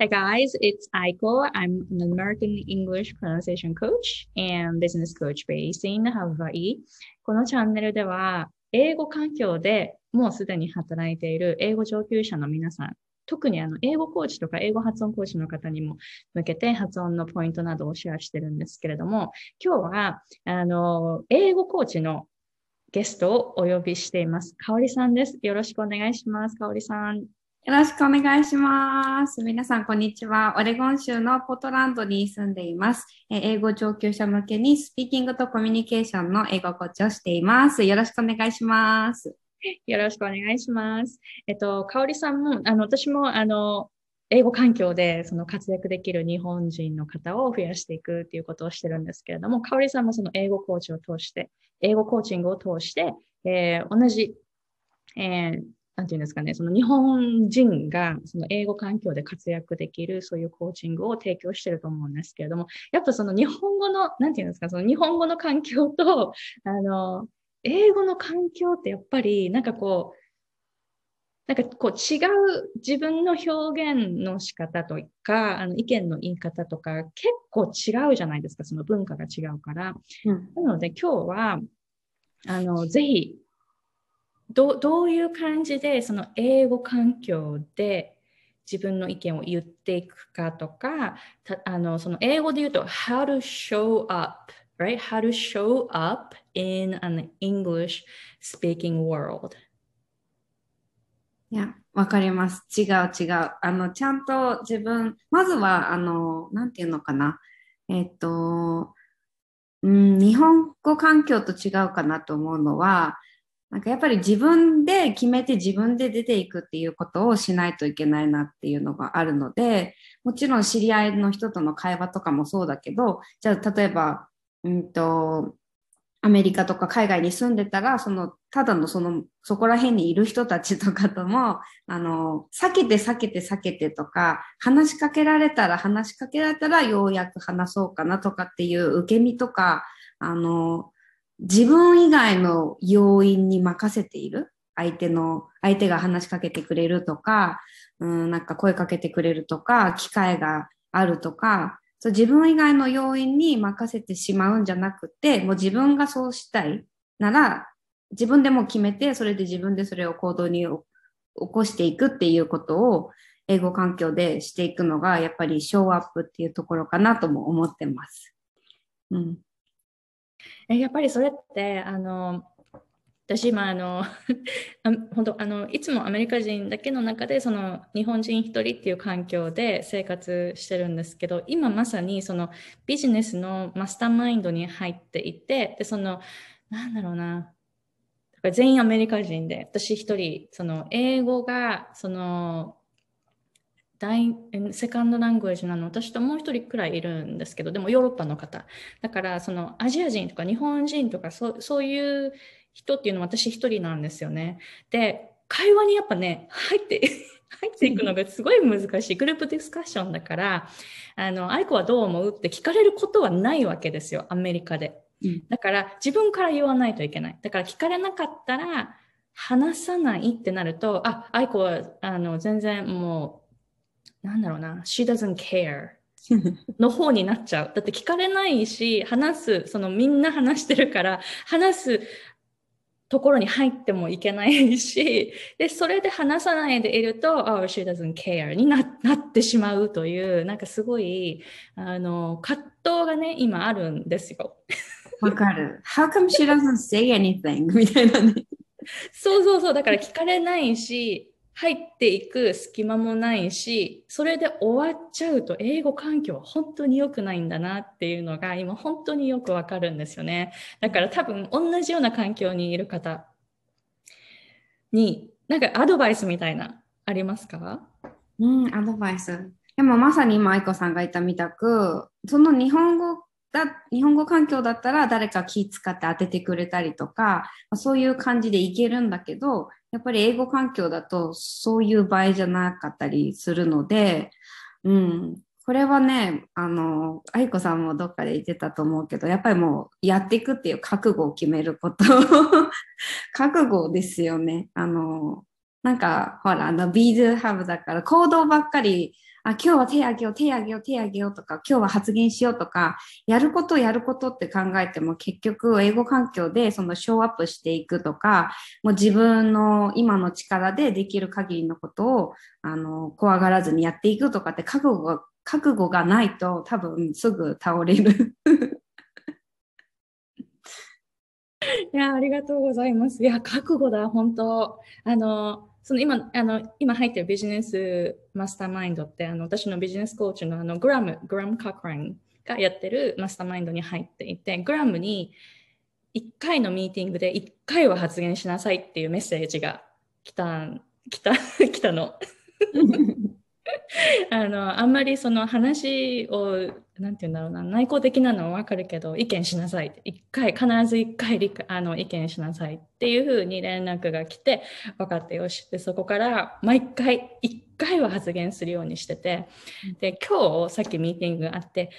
Hey guys, it's Aiko. I'm an American English pronunciation coach and business coach based in Hawaii. このチャンネルでは、英語環境でもうすでに働いている英語上級者の皆さん、特にあの英語コーチとか英語発音コーチの方にも向けて発音のポイントなどをシェアしてるんですけれども、今日はあの英語コーチのゲストをお呼びしています。かおりさんです。よろしくお願いします。かおりさん。よろしくお願いします。皆さん、こんにちは。オレゴン州のポートランドに住んでいます。英語上級者向けにスピーキングとコミュニケーションの英語コーチをしています。よろしくお願いします。よろしくお願いします。えっと、かおりさんも、あの、私も、あの、英語環境でその活躍できる日本人の方を増やしていくっていうことをしてるんですけれども、かおりさんもその英語コーチを通して、英語コーチングを通して、えー、同じ、えー、なんていうんですかね、その日本人がその英語環境で活躍できるそういうコーチングを提供してると思うんですけれども、やっぱその日本語の、なんていうんですか、その日本語の環境と、あの、英語の環境ってやっぱりなんかこう、なんかこう違う自分の表現の仕方とか、あの意見の言い方とか結構違うじゃないですか、その文化が違うから。うん、なので今日は、あの、ぜひどどういう感じでその英語環境で自分の意見を言っていくかとか、あのその英語で言うと how to show up, right? How to show up in an English speaking world. いや、わかります。違う違う。あの、ちゃんと自分、まずは、あの、なんていうのかな。えっと、うん、日本語環境と違うかなと思うのは、なんかやっぱり自分で決めて自分で出ていくっていうことをしないといけないなっていうのがあるので、もちろん知り合いの人との会話とかもそうだけど、じゃあ例えば、うんと、アメリカとか海外に住んでたら、その、ただのその、そこら辺にいる人たちとかとも、あの、避けて避けて避けてとか、話しかけられたら話しかけられたらようやく話そうかなとかっていう受け身とか、あの、自分以外の要因に任せている？相手の、相手が話しかけてくれるとか、うん、なんか声かけてくれるとか、機会があるとか、そう自分以外の要因に任せてしまうんじゃなくて、もう自分がそうしたいなら、自分でも決めて、それで自分でそれを行動に起こしていくっていうことを、英語環境でしていくのが、やっぱりショーアップっていうところかなとも思ってます。うん。えやっぱりそれってあの私今あの 本当あのいつもアメリカ人だけの中でその日本人一人っていう環境で生活してるんですけど今まさにそのビジネスのマスターマインドに入っていてでそのなんだろうな全員アメリカ人で私一人その英語がその第セカンドラングエージなの。私ともう一人くらいいるんですけどでもヨーロッパの方。だからそのアジア人とか日本人とかそそういう人っていうのは私一人なんですよね。で会話にやっぱね入って 入っていくのがすごい難しい。グループディスカッションだからあの愛子はどう思うって聞かれることはないわけですよアメリカで。だから自分から言わないといけない。だから聞かれなかったら話さないってなるとあ愛子はあの全然もうなんだろうな、she doesn't care の方になっちゃう。だって聞かれないし、話す、そのみんな話してるから、話すところに入ってもいけないし、で、それで話さないでいると、oh, she doesn't care にななってしまうという、なんかすごい、あの、葛藤がね、今あるんですよ。わかる。How come she doesn't say anything? みたいなね。そうそうそう、だから聞かれないし、入っていく隙間もないし、それで終わっちゃうと英語環境は本当に良くないんだなっていうのが今本当によくわかるんですよね。だから多分同じような環境にいる方になんかアドバイスみたいなありますか？うん、アドバイス。でもまさに今愛子さんが言ったみたく、その日本語だ日本語環境だったら誰か気使って当ててくれたりとか、そういう感じでいけるんだけど、やっぱり英語環境だとそういう場合じゃなかったりするので、うん、これはね、あの、愛子さんもどっかで言ってたと思うけど、やっぱりもうやっていくっていう覚悟を決めること 覚悟ですよね。あの、なんか、ほら、あの、ビーズハブだから行動ばっかりあ、今日は手あげよう、手あげよう、手あげようとか、今日は発言しようとか、やることやることって考えても結局英語環境でそのショーアップしていくとか、もう自分の今の力でできる限りのことを、あの、怖がらずにやっていくとかって覚悟が、覚悟がないと多分すぐ倒れる。いや、ありがとうございます。いや、覚悟だ、本当。あの、その今、あの、今入ってるビジネスマスターマインドって、あの、私のビジネスコーチのあの、グラム、グラム・カクランがやってるマスターマインドに入っていて、グラムに1回のミーティングで1回は発言しなさいっていうメッセージが来た、来た、来たの。あの、あんまりその話を、なんて言うんだろうな、内向的なのはわかるけど、意見しなさい。一回、必ず一回あの意見しなさいっていうふうに連絡が来て、分かってよし。で、そこから毎回、一回は発言するようにしてて、で、今日、さっきミーティングがあって、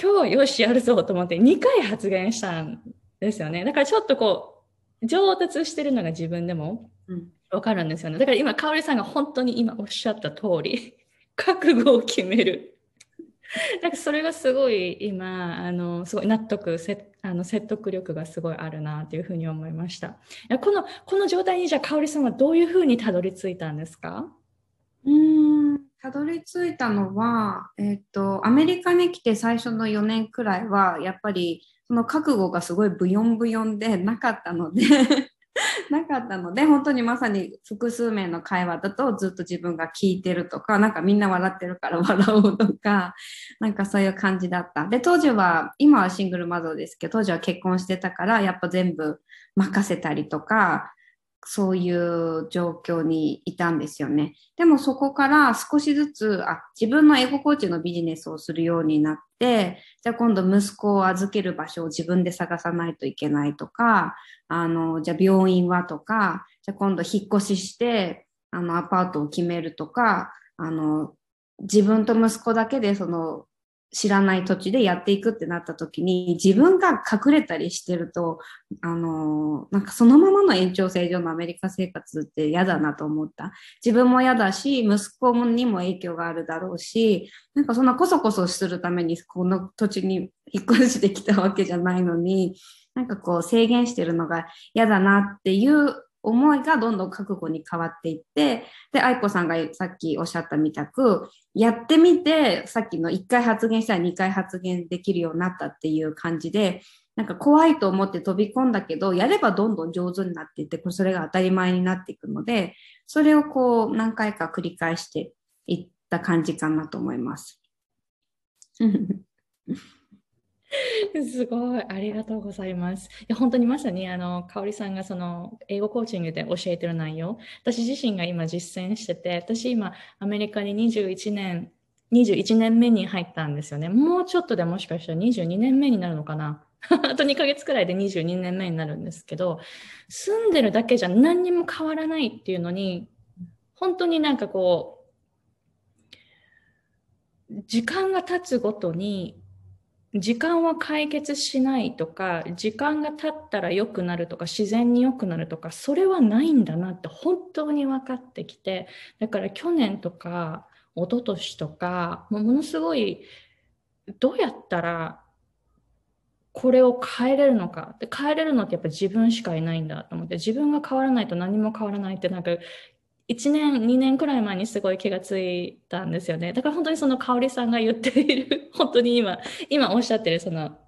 今日よしやるぞと思って2回発言したんですよね。だからちょっとこう、上達してるのが自分でも、うんわかるんですよね。だから今、かおりさんが本当に今おっしゃった通り、覚悟を決める。なんかそれがすごい今、あの、すごい納得、せあの説得力がすごいあるなというふうに思いました。この、この状態にじゃあ、かおりさんはどういうふうにたどり着いたんですか？うん、たどり着いたのは、えっ、と、アメリカに来て最初の4年くらいは、やっぱり、その覚悟がすごいブヨンブヨンでなかったので なかったので、本当にまさに複数名の会話だとずっと自分が聞いてるとか、なんかみんな笑ってるから笑おうとか、なんかそういう感じだった。で、当時は、今はシングルマザーですけど、当時は結婚してたから、やっぱ全部任せたりとか、そういう状況にいたんですよね。でもそこから少しずつ、あ、自分のエゴコーチのビジネスをするようになって、じゃあ今度息子を預ける場所を自分で探さないといけないとか、あの、じゃあ病院はとか、じゃあ今度引っ越しして、あの、アパートを決めるとか、あの、自分と息子だけでその知らない土地でやっていくってなった時に自分が隠れたりしてると、あのなんかそのままの延長線上のアメリカ生活って嫌だなと思った。自分も嫌だし、息子にも影響があるだろうし、なんかそんなこそこそするためにこの土地に引っ越してきたわけじゃないのに、なんかこう制限してるのが嫌だなっていう思いがどんどん覚悟に変わっていって、で、愛子さんがさっきおっしゃったみたく、やってみて、さっきの1回発言したら2回発言できるようになったっていう感じで、なんか怖いと思って飛び込んだけど、やればどんどん上手になっていって、それが当たり前になっていくので、それをこう何回か繰り返していった感じかなと思います。すごい、ありがとうございます。いや本当にまさにあの香織さんがその英語コーチングで教えてる内容、私自身が今実践してて、私今アメリカに21年、21年目に入ったんですよね。もうちょっとでもしかしたら22年目になるのかな。あと2ヶ月くらいで22年目になるんですけど、住んでるだけじゃ何にも変わらないっていうのに、本当になんかこう、時間が経つごとに時間は解決しないとか、時間が経ったら良くなるとか、自然に良くなるとか、それはないんだなって本当に分かってきて、だから去年とか、一昨年とか、ものすごい、どうやったらこれを変えれるのか。で変えれるのってやっぱ自分しかいないんだと思って、自分が変わらないと何も変わらないってなんか1年、2年くらい前にすごい気がついたんですよね。だから本当にその香里さんが言っている、本当に今、今おっしゃってるその、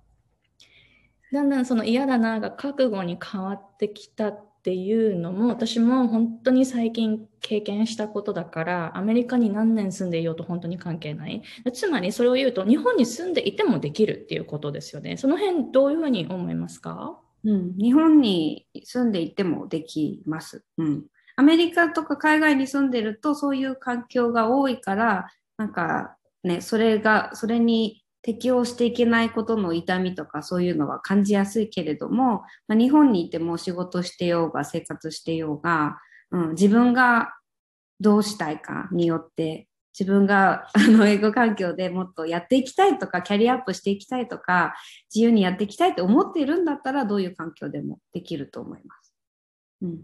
だんだんその嫌だなが覚悟に変わってきたっていうのも私も本当に最近経験したことだからアメリカに何年住んでいようと本当に関係ないつまりそれを言うと日本に住んでいてもできるっていうことですよねその辺どういうふうに思いますか？うん、日本に住んでいてもできます。うん、アメリカとか海外に住んでるとそういう環境が多いから、なんかね、それが、それに適応していけないことの痛みとかそういうのは感じやすいけれども、まあ、日本にいても仕事してようが生活してようが、うん、自分がどうしたいかによって自分が あの英語環境でもっとやっていきたいとかキャリアアップしていきたいとか自由にやっていきたいって思っているんだったらどういう環境でもできると思います。うん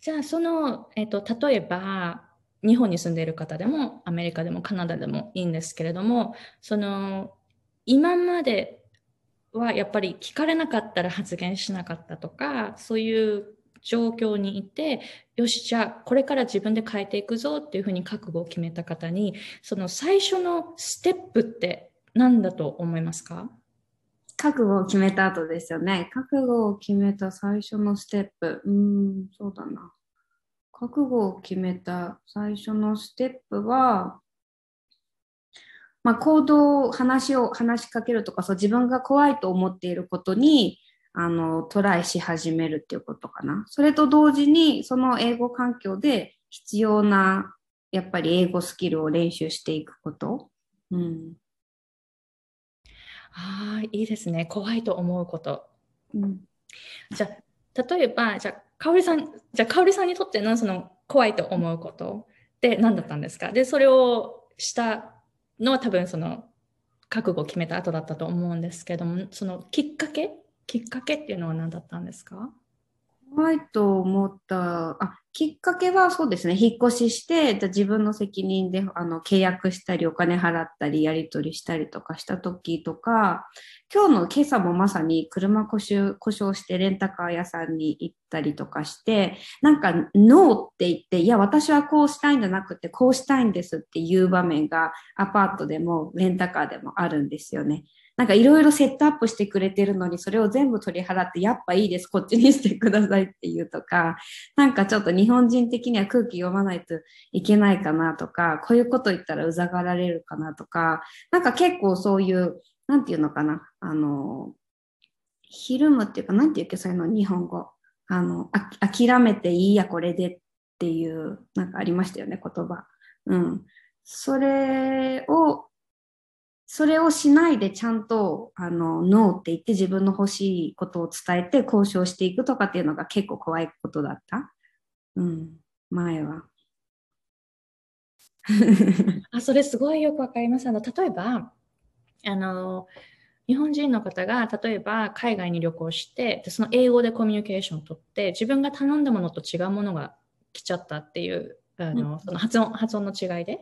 じゃあその、えっと、例えば日本に住んでいる方でもアメリカでもカナダでもいいんですけれどもその今まではやっぱり聞かれなかったら発言しなかったとかそういう状況にいてよしじゃあこれから自分で変えていくぞっていうふうに覚悟を決めた方にその最初のステップって何だと思いますか？覚悟を決めた後ですよね。覚悟を決めた最初のステップ。うん、そうだな。覚悟を決めた最初のステップは、まあ、行動、話を、話しかけるとか、そう、自分が怖いと思っていることに、あの、トライし始めるっていうことかな。それと同時に、その英語環境で必要な、やっぱり英語スキルを練習していくこと。うん。ああ、いいですね。怖いと思うこと。うん、じゃあ、例えば、じゃあ、かおりさん、じゃあ、かおりさんにとってのその怖いと思うことって何だったんですか？で、それをしたのは多分その覚悟を決めた後だったと思うんですけども、そのきっかけ？きっかけっていうのは何だったんですか？怖いと思ったあきっかけはそうですね引っ越ししてじゃ自分の責任であの契約したりお金払ったりやり取りしたりとかした時とか今日の今朝もまさに車故障故障してレンタカー屋さんに行ったりとかしてなんかノーって言っていや私はこうしたいんじゃなくてこうしたいんですっていう場面がアパートでもレンタカーでもあるんですよね。なんかいろいろセットアップしてくれてるのに、それを全部取り払って、やっぱいいです、こっちにしてくださいっていうとか、なんかちょっと日本人的には空気読まないといけないかなとか、こういうこと言ったらうざがられるかなとか、なんか結構そういう、なんていうのかな、あの、ひるむっていうか、なんていうっけ、そういうの、日本語。あの、あ諦めていいや、これでっていう、なんかありましたよね、言葉。うん。それをそれをしないでちゃんとあのノーって言って自分の欲しいことを伝えて交渉していくとかっていうのが結構怖いことだった。うん、前は。あそれすごいよくわかります。あの例えばあの日本人の方が例えば海外に旅行してでその英語でコミュニケーションをとって自分が頼んだものと違うものが来ちゃったっていうあの、うん、その発音発音の違いで、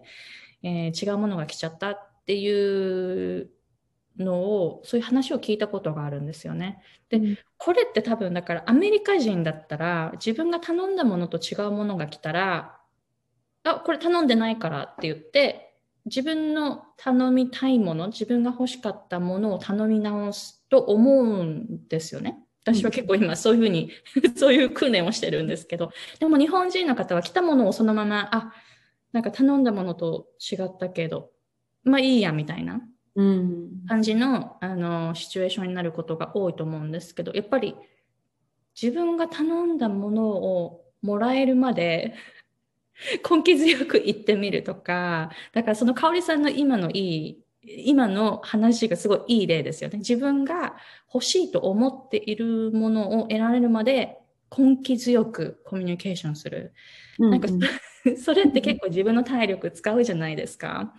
えー、違うものが来ちゃったっていうのをそういう話を聞いたことがあるんですよね。で、うん、これって多分だからアメリカ人だったら自分が頼んだものと違うものが来たらあこれ頼んでないからって言って自分の頼みたいもの自分が欲しかったものを頼み直すと思うんですよね。私は結構今そういうふうに そういう訓練をしてるんですけどでも日本人の方は来たものをそのままあなんか頼んだものと違ったけどまあいいやみたいな感じの,、あのシチュエーションになることが多いと思うんですけどやっぱり自分が頼んだものをもらえるまで 根気強く言ってみるとかだからその香里さんの今のいい今の話がすごいいい例ですよね。自分が欲しいと思っているものを得られるまで根気強くコミュニケーションする。なんか それって結構自分の体力使うじゃないですか。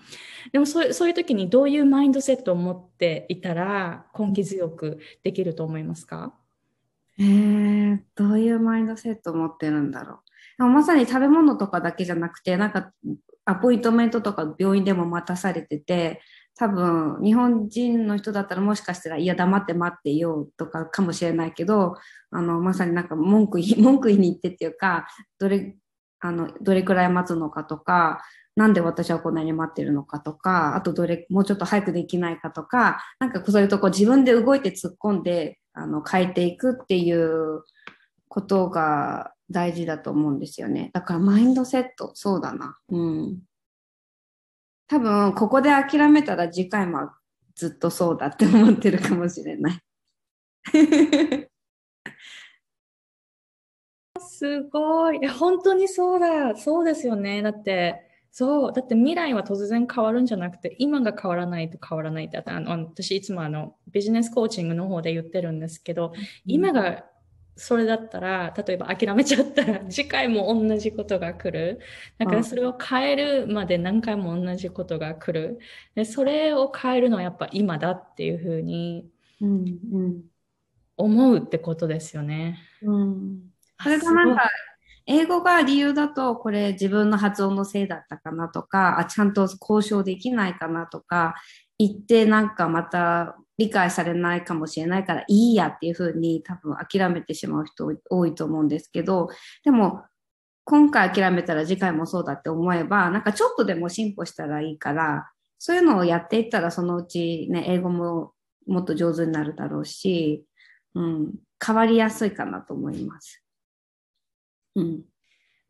でもそうそういう時にどういうマインドセットを持っていたら根気強くできると思いますか？えー、どういうマインドセットを持ってるんだろう。でもまさに食べ物とかだけじゃなくて、なんかアポイントメントとか病院でも待たされてて、多分日本人の人だったらもしかしたらいや黙って待ってようとかかもしれないけどあのまさになんか文句文句言いに行ってっていうかどれあのどれくらい待つのかとかなんで私はこんなに待ってるのかとかあとどれもうちょっと早くできないかとかなんかそういうとこ自分で動いて突っ込んであの変えていくっていうことが大事だと思うんですよね。だからマインドセットそうだな。うん。多分ここで諦めたら次回もずっとそうだって思ってるかもしれない。すごい。本当にそうだ。そうですよね。だって、そう。だって未来は突然変わるんじゃなくて、今が変わらないと変わらないって、あの私いつもあのビジネスコーチングの方で言ってるんですけど、うん、今がそれだったら、例えば諦めちゃったら、次回も同じことが来る。だからそれを変えるまで何回も同じことが来る。で、それを変えるのはやっぱ今だっていうふうに思うってことですよね。うん、うんそれがなんか英語が理由だと、これ自分の発音のせいだったかなとか、あ、ちゃんと交渉できないかなとか、言ってなんかまた理解されないかもしれないからいいやっていうふうに多分諦めてしまう人多いと思うんですけど、でも今回諦めたら次回もそうだって思えば、なんかちょっとでも進歩したらいいから、そういうのをやっていったらそのうちね、英語ももっと上手になるだろうし、うん、変わりやすいかなと思います。うん。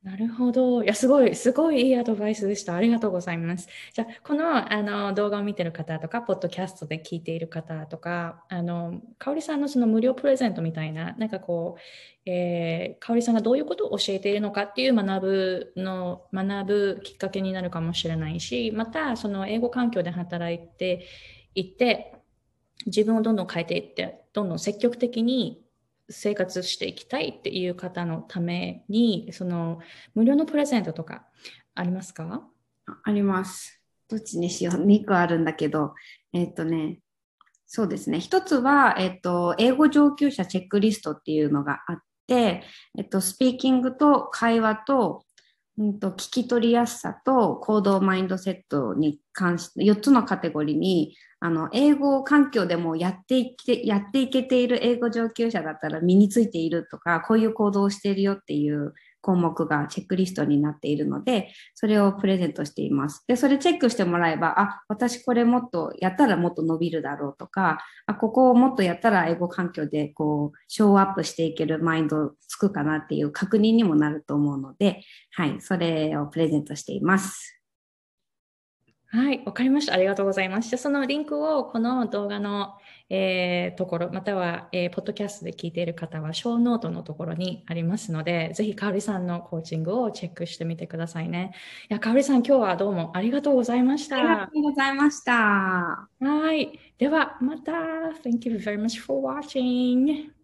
なるほど。いや、すごい、すごいいいアドバイスでした。ありがとうございます。じゃあ、このあの動画を見てる方とか、ポッドキャストで聞いている方とか、あの、かおりさんのその無料プレゼントみたいな、なんかこう、えー、かおりさんがどういうことを教えているのかっていう学ぶの、学ぶきっかけになるかもしれないし、また、その英語環境で働いていって、自分をどんどん変えていって、どんどん積極的に生活していきたいっていう方のために、その無料のプレゼントとかありますか？あります。どっちにしよう。2個あるんだけど、えっ、とね、そうですね。1つは、えっ、と、英語上級者チェックリストっていうのがあって、えっ、と、スピーキングと会話と、うんと、聞き取りやすさと行動マインドセットに関して4つのカテゴリーにあの、英語環境でもやっていけ、やっていけている英語上級者だったら身についているとか、こういう行動をしているよっていう項目がチェックリストになっているので、それをプレゼントしています。で、それチェックしてもらえば、あ、私これもっとやったらもっと伸びるだろうとか、あ、ここをもっとやったら英語環境でこう、ショーアップしていけるマインドつくかなっていう確認にもなると思うので、はい、それをプレゼントしています。はい、わかりました。ありがとうございます。じゃそのリンクをこの動画の、えー、ところ、または、えー、ポッドキャストで聞いている方は、ショーノートのところにありますので、ぜひ、かおりさんのコーチングをチェックしてみてくださいね。いや、かおりさん、今日はどうもありがとうございました。ありがとうございました。はい。では、また。Thank you very much for watching.